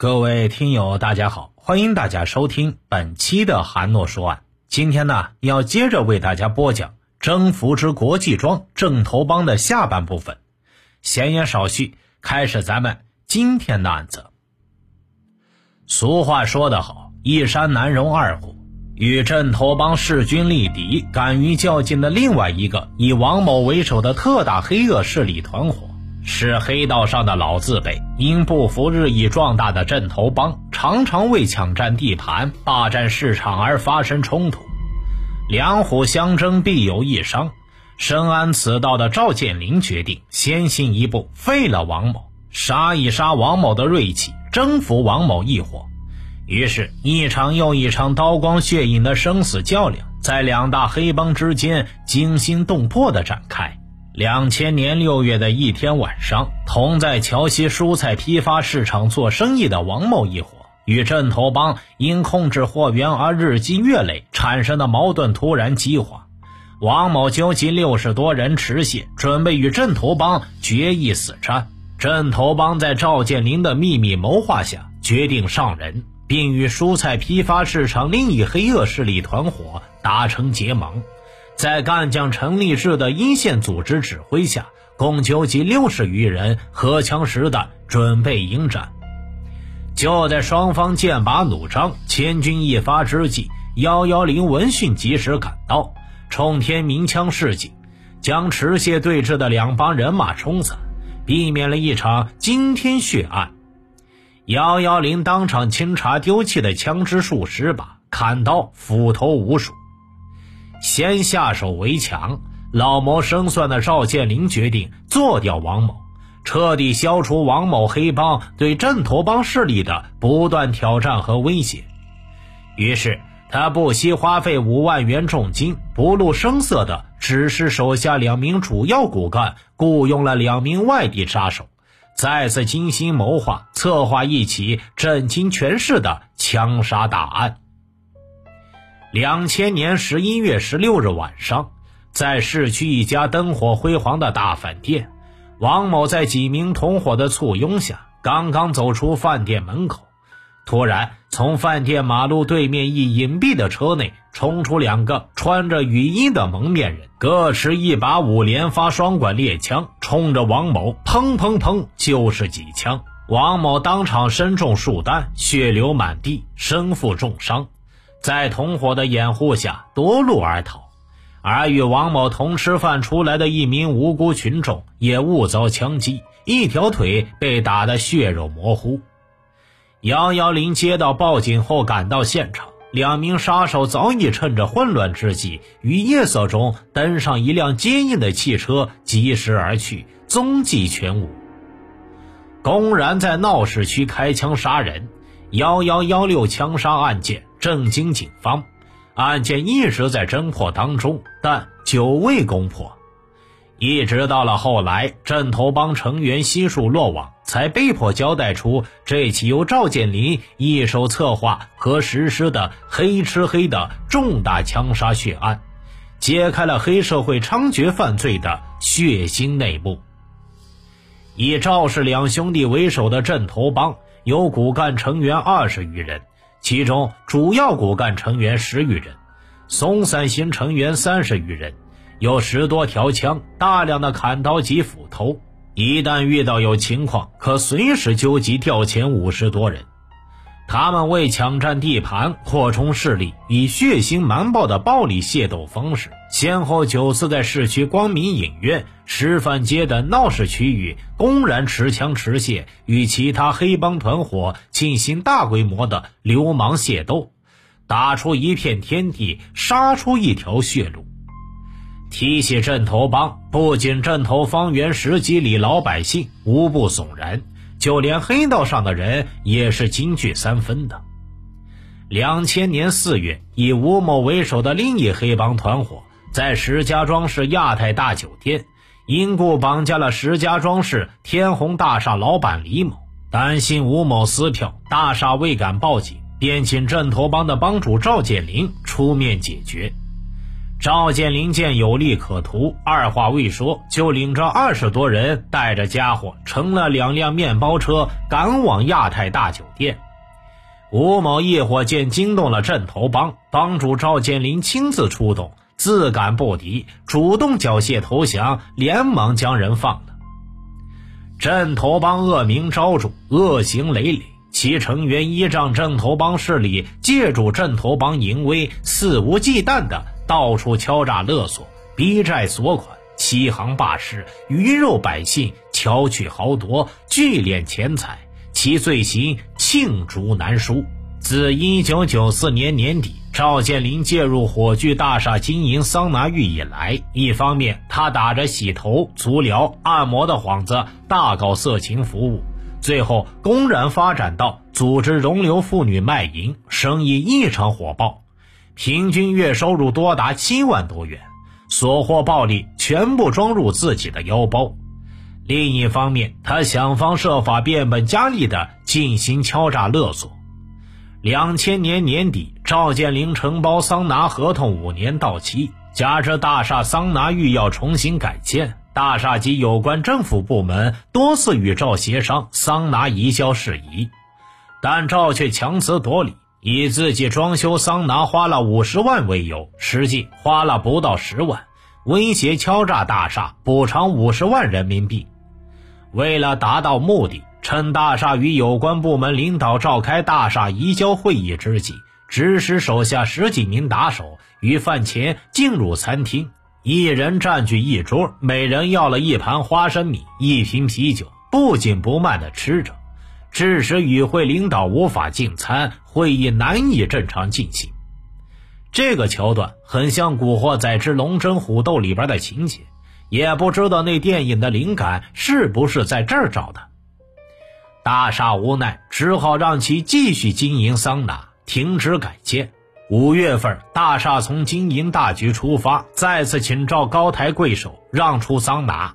各位听友，大家好，欢迎大家收听本期的韩诺说案。今天呢，要接着为大家播讲《征服之国际庄正头帮》的下半部分。闲言少叙，开始咱们今天的案子。俗话说得好，一山难容二虎。与镇头帮势均力敌、敢于较劲的另外一个以王某为首的特大黑恶势力团伙。是黑道上的老字辈，因不服日益壮大的镇头帮，常常为抢占地盘、霸占市场而发生冲突。两虎相争，必有一伤。深谙此道的赵建林决定先行一步，废了王某，杀一杀王某的锐气，征服王某一伙。于是，一场又一场刀光血影的生死较量，在两大黑帮之间惊心动魄地展开。两千年六月的一天晚上，同在桥西蔬菜批发市场做生意的王某一伙，与镇头帮因控制货源而日积月累产生的矛盾突然激化。王某纠集六十多人持械，准备与镇头帮决一死战。镇头帮在赵建林的秘密谋划下，决定上人，并与蔬菜批发市场另一黑恶势力团伙达成结盟。在干将陈立志的一线组织指挥下，共纠集六十余人，荷枪实弹，准备迎战。就在双方剑拔弩张、千钧一发之际，幺幺零闻讯及时赶到，冲天鸣枪示警，将持械对峙的两帮人马冲散，避免了一场惊天血案。幺幺零当场清查丢弃的枪支数十把，砍刀、斧头无数。先下手为强，老谋深算的赵建林决定做掉王某，彻底消除王某黑帮对镇头帮势力的不断挑战和威胁。于是，他不惜花费五万元重金，不露声色的指示手下两名主要骨干雇佣了两名外地杀手，再次精心谋划，策划一起震惊全市的枪杀大案。两千年十一月十六日晚上，在市区一家灯火辉煌的大饭店，王某在几名同伙的簇拥下，刚刚走出饭店门口，突然从饭店马路对面一隐蔽的车内冲出两个穿着雨衣的蒙面人，各持一把五连发双管猎枪，冲着王某砰砰砰就是几枪，王某当场身中数弹，血流满地，身负重伤。在同伙的掩护下夺路而逃，而与王某同吃饭出来的一名无辜群众也误遭枪击，一条腿被打得血肉模糊。幺幺零接到报警后赶到现场，两名杀手早已趁着混乱之际，于夜色中登上一辆坚硬的汽车，疾驰而去，踪迹全无。公然在闹市区开枪杀人，幺幺幺六枪杀案件。震惊警方，案件一直在侦破当中，但久未攻破。一直到了后来，镇头帮成员悉数落网，才被迫交代出这起由赵建林一手策划和实施的黑吃黑的重大枪杀血案，揭开了黑社会猖獗犯罪的血腥内幕。以赵氏两兄弟为首的镇头帮，有骨干成员二十余人。其中主要骨干成员十余人，松散型成员三十余人，有十多条枪，大量的砍刀及斧头。一旦遇到有情况，可随时纠集调遣五十多人。他们为抢占地盘、扩充势力，以血腥蛮暴的暴力械斗方式，先后九次在市区光明影院、师范街等闹市区域公然持枪持械，与其他黑帮团伙进行大规模的流氓械斗，打出一片天地，杀出一条血路。提起镇头帮，不仅镇头方圆十几里老百姓无不悚然。就连黑道上的人也是惊惧三分的。两千年四月，以吴某为首的另一黑帮团伙，在石家庄市亚太大酒店因故绑架了石家庄市天虹大厦老板李某。担心吴某撕票，大厦未敢报警，便请镇头帮的帮主赵建林出面解决。赵建林见有利可图，二话未说，就领着二十多人，带着家伙，乘了两辆面包车，赶往亚太大酒店。吴某一伙见惊动了镇头帮，帮主赵建林亲自出动，自感不敌，主动缴械投降，连忙将人放了。镇头帮恶名昭著，恶行累累。其成员依仗镇头帮势力，借助镇头帮淫威，肆无忌惮的到处敲诈勒索、逼债索款、欺行霸市、鱼肉百姓、巧取豪夺、聚敛钱财，其罪行罄竹难书。自1994年年底，赵建林介入火炬大厦经营桑拿浴以来，一方面他打着洗头、足疗、按摩的幌子，大搞色情服务。最后，公然发展到组织容留妇女卖淫，生意异常火爆，平均月收入多达七万多元，所获暴利全部装入自己的腰包。另一方面，他想方设法变本加厉地进行敲诈勒索。两千年年底，赵建林承包桑拿合同五年到期，加之大厦桑拿浴要重新改建。大厦及有关政府部门多次与赵协商桑拿移交事宜，但赵却强词夺理，以自己装修桑拿花了五十万为由，实际花了不到十万，威胁敲诈大厦补偿五十万人民币。为了达到目的，趁大厦与有关部门领导召开大厦移交会议之际，指使手下十几名打手于饭前进入餐厅。一人占据一桌，每人要了一盘花生米、一瓶啤酒，不紧不慢地吃着，致使与会领导无法进餐，会议难以正常进行。这个桥段很像《古惑仔之龙争虎斗》里边的情节，也不知道那电影的灵感是不是在这儿找的。大厦无奈，只好让其继续经营桑拿，停止改建。五月份，大厦从经营大局出发，再次请赵高抬贵手，让出桑拿。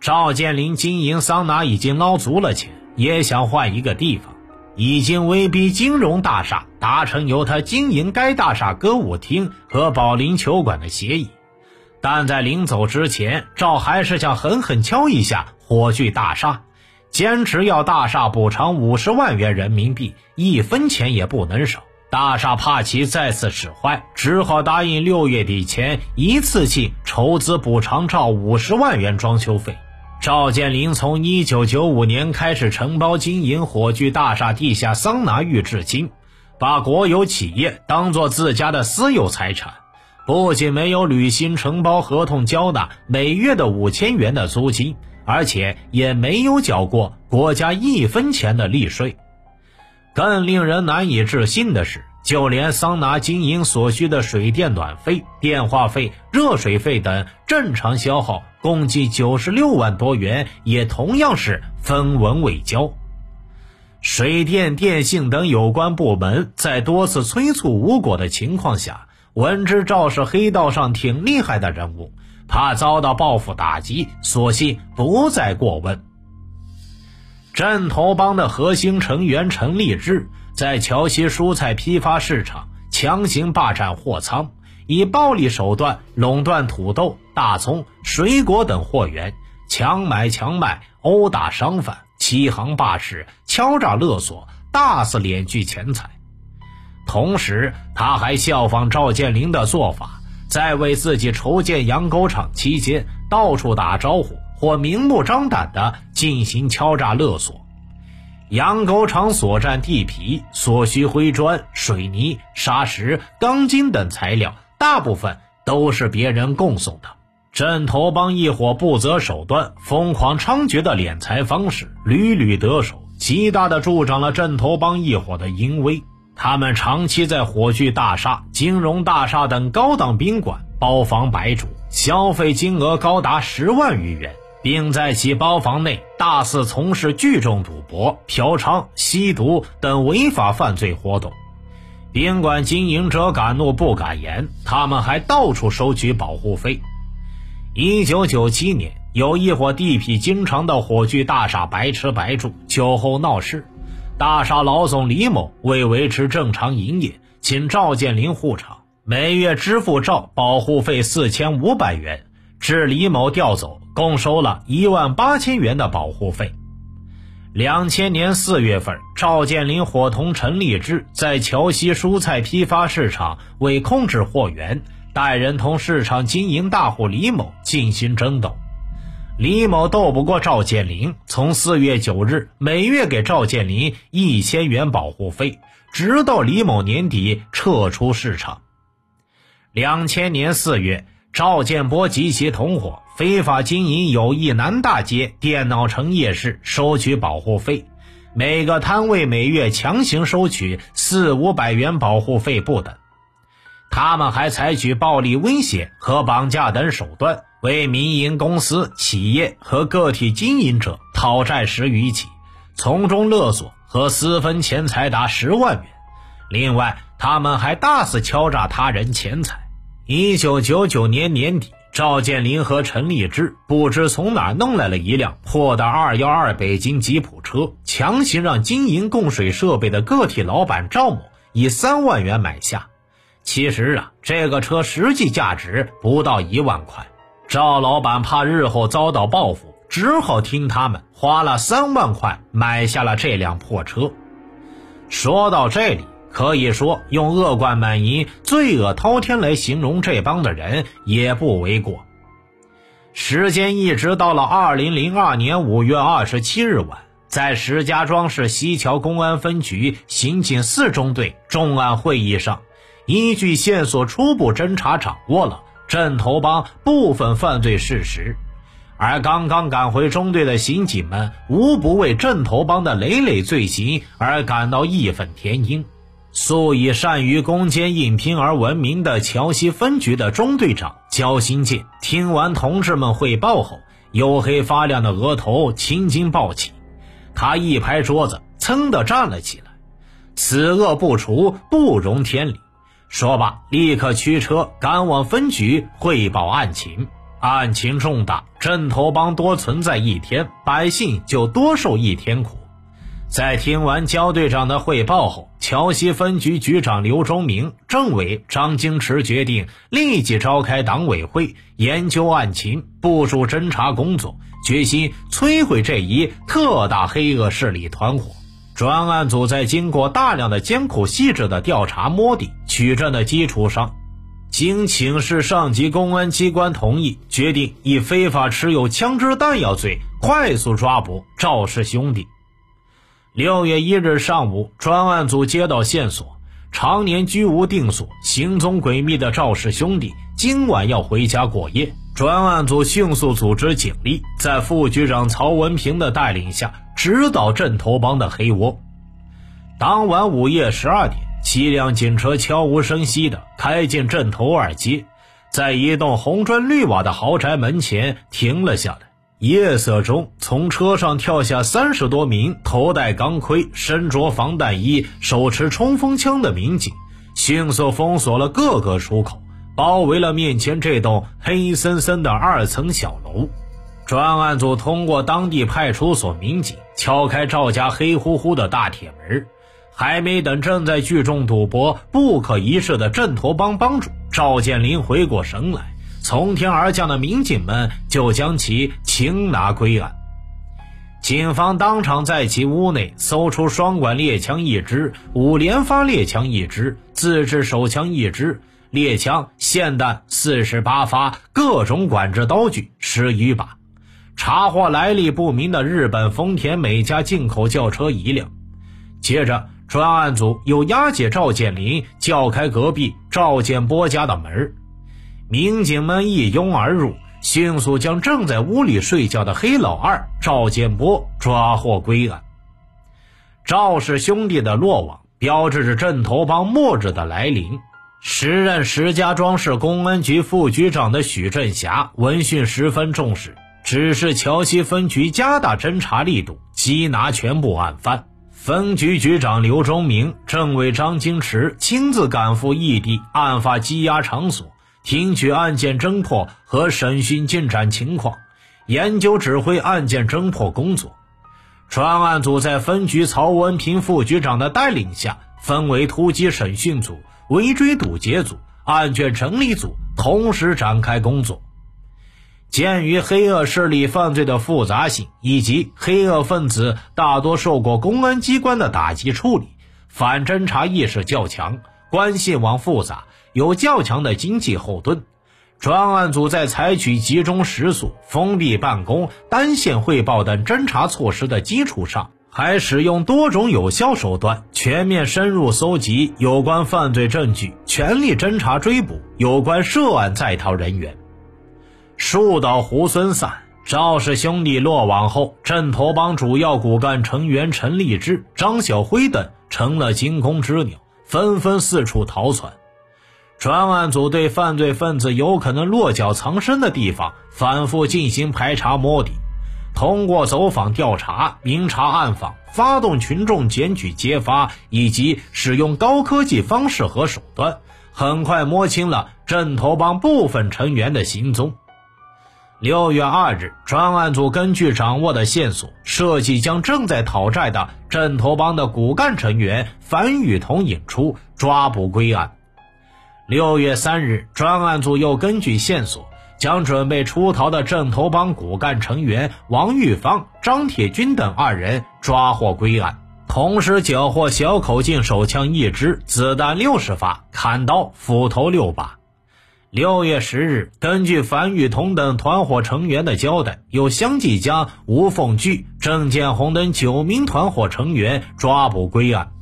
赵建林经营桑拿已经捞足了钱，也想换一个地方，已经威逼金融大厦达成由他经营该大厦歌舞厅和保龄球馆的协议。但在临走之前，赵还是想狠狠敲一下火炬大厦，坚持要大厦补偿五十万元人民币，一分钱也不能少。大厦怕其再次使坏，只好答应六月底前一次性筹资补偿赵五十万元装修费。赵建林从一九九五年开始承包经营火炬大厦地下桑拿浴至今，把国有企业当作自家的私有财产，不仅没有履行承包合同交纳每月的五千元的租金，而且也没有缴过国家一分钱的利税。更令人难以置信的是，就连桑拿经营所需的水电暖费、电话费、热水费等正常消耗，共计九十六万多元，也同样是分文未交。水电、电信等有关部门在多次催促无果的情况下，闻知赵是黑道上挺厉害的人物，怕遭到报复打击，索性不再过问。镇头帮的核心成员陈立志在桥西蔬菜批发市场强行霸占货仓，以暴力手段垄断土豆、大葱、水果等货源，强买强卖，殴打商贩，欺行霸市，敲诈勒索，大肆敛聚钱财。同时，他还效仿赵建林的做法，在为自己筹建养狗场期间，到处打招呼。或明目张胆地进行敲诈勒索，养狗场所占地皮所需灰砖、水泥、砂石、钢筋等材料，大部分都是别人供送的。镇头帮一伙不择手段、疯狂猖獗的敛财方式屡屡得手，极大的助长了镇头帮一伙的淫威。他们长期在火炬大厦、金融大厦等高档宾馆包房白住，消费金额高达十万余元。并在其包房内大肆从事聚众赌博、嫖娼、吸毒等违法犯罪活动。宾馆经营者敢怒不敢言，他们还到处收取保护费。一九九七年，有一伙地痞经常到火炬大厦白吃白住，酒后闹事。大厦老总李某为维持正常营业，请赵建林护场。每月支付赵保护费四千五百元，至李某调走，共收了一万八千元的保护费。两千年四月份，赵建林伙同陈立之在桥西蔬菜批发市场为控制货源，带人同市场经营大户李某进行争斗。李某斗不过赵建林，从四月九日每月给赵建林一千元保护费，直到李某年底撤出市场。两千年四月。赵建波及其同伙非法经营友谊南大街电脑城夜市，收取保护费，每个摊位每月强行收取四五百元保护费不等。他们还采取暴力威胁和绑架等手段，为民营公司、企业和个体经营者讨债十余起，从中勒索和私分钱财达十万元。另外，他们还大肆敲诈他人钱财。一九九九年年底，赵建林和陈立之不知从哪弄来了一辆破的二幺二北京吉普车，强行让经营供水设备的个体老板赵某以三万元买下。其实啊，这个车实际价值不到一万块。赵老板怕日后遭到报复，只好听他们花了三万块买下了这辆破车。说到这里。可以说，用恶贯满盈、罪恶滔天来形容这帮的人也不为过。时间一直到了二零零二年五月二十七日晚，在石家庄市西桥公安分局刑警四中队重案会议上，依据线索初步侦查，掌握了镇头帮部分犯罪事实。而刚刚赶回中队的刑警们，无不为镇头帮的累累罪行而感到义愤填膺。素以善于攻坚硬拼而闻名的桥西分局的中队长焦新建，听完同志们汇报后，黝黑发亮的额头青筋暴起，他一拍桌子，噌地站了起来：“此恶不除，不容天理！”说罢，立刻驱车赶往分局汇报案情。案情重大，镇头帮多存在一天，百姓就多受一天苦。在听完焦队长的汇报后，桥西分局局长刘忠明、政委张京池决定立即召开党委会，研究案情，部署侦查工作，决心摧毁这一特大黑恶势力团伙。专案组在经过大量的艰苦细致的调查摸底取证的基础上，经请示上级公安机关同意，决定以非法持有枪支弹药罪快速抓捕赵氏兄弟。六月一日上午，专案组接到线索，常年居无定所、行踪诡秘的赵氏兄弟今晚要回家过夜。专案组迅速组织警力，在副局长曹文平的带领下，直捣镇头帮的黑窝。当晚午夜十二点，七辆警车悄无声息地开进镇头二街，在一栋红砖绿瓦的豪宅门前停了下来。夜色中，从车上跳下三十多名头戴钢盔、身着防弹衣、手持冲锋枪的民警，迅速封锁了各个出口，包围了面前这栋黑森森的二层小楼。专案组通过当地派出所民警敲开赵家黑乎乎的大铁门，还没等正在聚众赌博、不可一世的镇头帮帮主赵建林回过神来。从天而降的民警们就将其擒拿归案。警方当场在其屋内搜出双管猎枪一支、五连发猎枪一支、自制手枪一支、猎枪、霰弹四十八发、各种管制刀具十余把，查获来历不明的日本丰田美家进口轿车一辆。接着，专案组又押解赵建林，叫开隔壁赵建波家的门民警们一拥而入，迅速将正在屋里睡觉的黑老二赵建波抓获归案。赵氏兄弟的落网，标志着镇头帮末日的来临。时任石家庄市公安局副局长的许振霞闻讯十分重视，指示桥西分局加大侦查力度，缉拿全部案犯。分局局长刘忠明、政委张金池亲自赶赴异地案发羁押场所。听取案件侦破和审讯进展情况，研究指挥案件侦破工作。专案组在分局曹文平副局长的带领下，分为突击审讯组、围追堵截组、案卷整理组同时展开工作。鉴于黑恶势力犯罪的复杂性，以及黑恶分子大多受过公安机关的打击处理，反侦查意识较强，关系网复杂，有较强的经济后盾。专案组在采取集中食宿、封闭办公、单线汇报等侦查措施的基础上，还使用多种有效手段，全面深入搜集有关犯罪证据，全力侦查追捕有关涉案在逃人员。树倒猢狲散，赵氏兄弟落网后，镇头帮主要骨干成员陈立志、张小辉等成了惊弓之鸟，纷纷四处逃窜。专案组对犯罪分子有可能落脚藏身的地方反复进行排查摸底，通过走访调查、明察暗访、发动群众检举揭发，以及使用高科技方式和手段，很快摸清了镇头帮部分成员的行踪。六月二日，专案组根据掌握的线索，设计将正在讨债的镇头帮的骨干成员樊雨桐引出，抓捕归案。六月三日，专案组又根据线索，将准备出逃的镇头帮骨干成员王玉芳、张铁军等二人抓获归案，同时缴获小口径手枪一支、子弹六十发、砍刀、斧头六把。六月十日，根据樊玉彤等团伙成员的交代，又相继将吴凤巨、郑建红等九名团伙成员抓捕归案。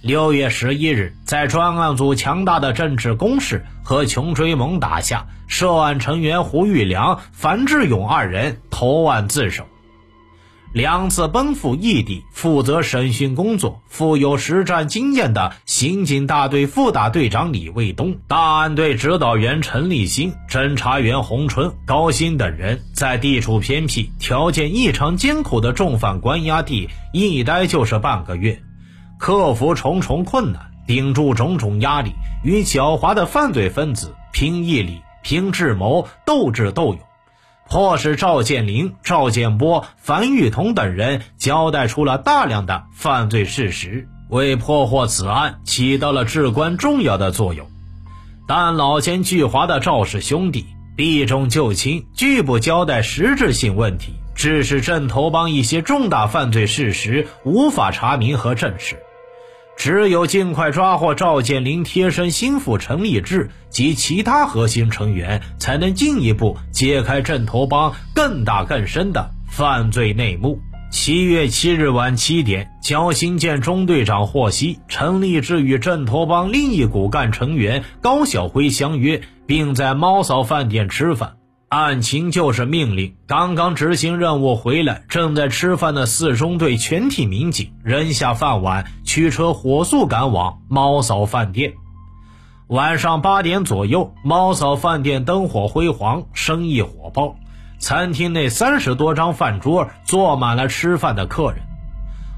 六月十一日，在专案组强大的政治攻势和穷追猛打下，涉案成员胡玉良、樊志勇二人投案自首。两次奔赴异地负责审讯工作、富有实战经验的刑警大队副大队长李卫东、大案队指导员陈立新、侦查员洪春、高鑫等人，在地处偏僻、条件异常艰苦的重犯关押地一待就是半个月。克服重重困难，顶住种种压力，与狡猾的犯罪分子拼毅力、拼智谋，斗智斗勇，迫使赵建林、赵建波、樊玉彤等人交代出了大量的犯罪事实，为破获此案起到了至关重要的作用。但老奸巨猾的赵氏兄弟避重就轻，拒不交代实质性问题，致使镇头帮一些重大犯罪事实无法查明和证实。只有尽快抓获赵建林贴身心腹陈立志及其他核心成员，才能进一步揭开镇头帮更大更深的犯罪内幕。七月七日晚七点，焦新建中队长获悉，陈立志与镇头帮另一骨干成员高小辉相约，并在猫嫂饭店吃饭。案情就是命令。刚刚执行任务回来，正在吃饭的四中队全体民警扔下饭碗，驱车火速赶往猫嫂饭店。晚上八点左右，猫嫂饭店灯火辉煌，生意火爆。餐厅内三十多张饭桌坐满了吃饭的客人。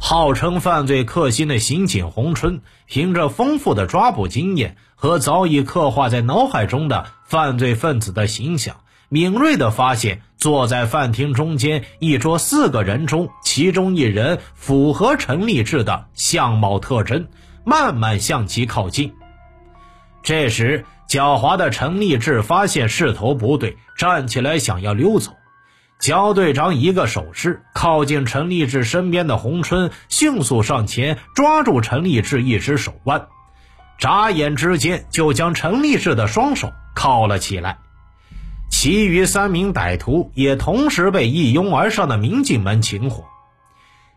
号称犯罪克星的刑警洪春，凭着丰富的抓捕经验和早已刻画在脑海中的犯罪分子的形象。敏锐地发现，坐在饭厅中间一桌四个人中，其中一人符合陈立志的相貌特征，慢慢向其靠近。这时，狡猾的陈立志发现势头不对，站起来想要溜走。焦队长一个手势，靠近陈立志身边的洪春迅速上前抓住陈立志一只手腕，眨眼之间就将陈立志的双手铐了起来。其余三名歹徒也同时被一拥而上的民警们擒获。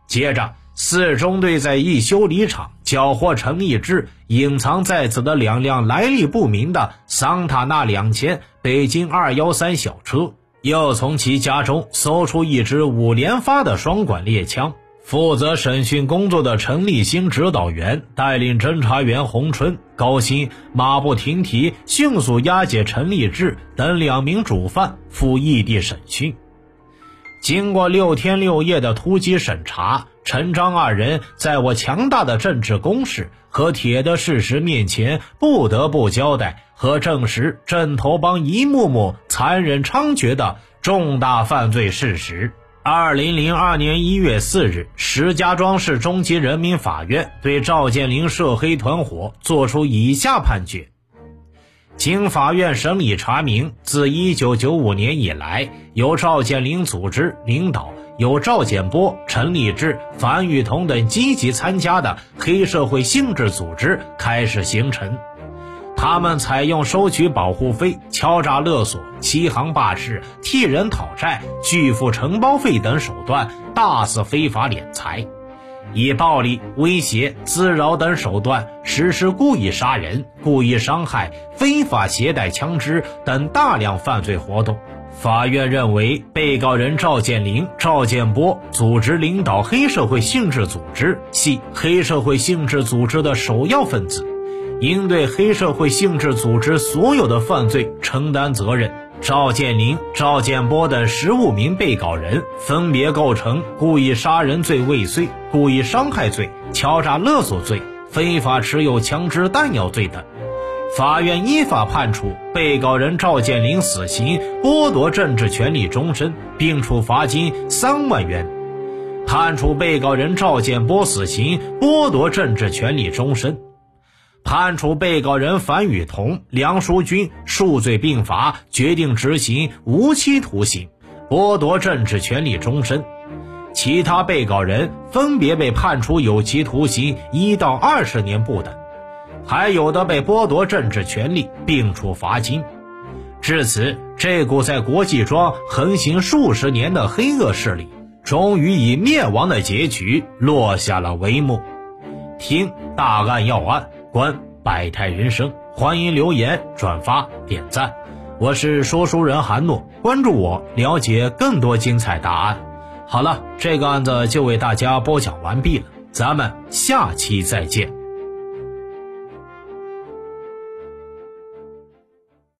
接着，四中队在一修理厂缴获陈立志隐藏在此的两辆来历不明的桑塔纳两千北京二幺三小车，又从其家中搜出一支五连发的双管猎枪。负责审讯工作的陈立新指导员带领侦查员洪春、高鑫马不停蹄，迅速押解陈立志等两名主犯赴异地审讯。经过六天六夜的突击审查，陈张二人在我强大的政治攻势和铁的事实面前，不得不交代和证实镇头帮一幕幕残忍猖獗的重大犯罪事实。二零零二年一月四日，石家庄市中级人民法院对赵建林涉黑团伙作出以下判决：经法院审理查明，自1995年以来，由赵建林组织领导、由赵建波、陈立志、樊雨桐等积极参加的黑社会性质组织开始形成。他们采用收取保护费、敲诈勒索、欺行霸市、替人讨债、拒付承包费等手段，大肆非法敛财。以暴力、威胁、滋扰等手段实施故意杀人、故意伤害、非法携带枪支等大量犯罪活动。法院认为，被告人赵建林、赵建波组织领导黑社会性质组织，系黑社会性质组织的首要分子，应对黑社会性质组织所有的犯罪承担责任。赵建林、赵建波等十五名被告人分别构成故意杀人罪未遂、故意伤害罪、敲诈勒索罪、非法持有枪支弹药罪等。法院依法判处被告人赵建林死刑，剥夺政治权利终身，并处罚金三万元；判处被告人赵建波死刑，剥夺政治权利终身。判处被告人樊雨桐、梁淑君数罪并罚，决定执行无期徒刑，剥夺政治权利终身。其他被告人分别被判处有期徒刑一到二十年不等，还有的被剥夺政治权利，并处罚金。至此，这股在国际庄横行数十年的黑恶势力，终于以灭亡的结局落下了帷幕。听大案要案。观百态人生，欢迎留言、转发、点赞。我是说书人韩诺，关注我，了解更多精彩答案。好了，这个案子就为大家播讲完毕了，咱们下期再见。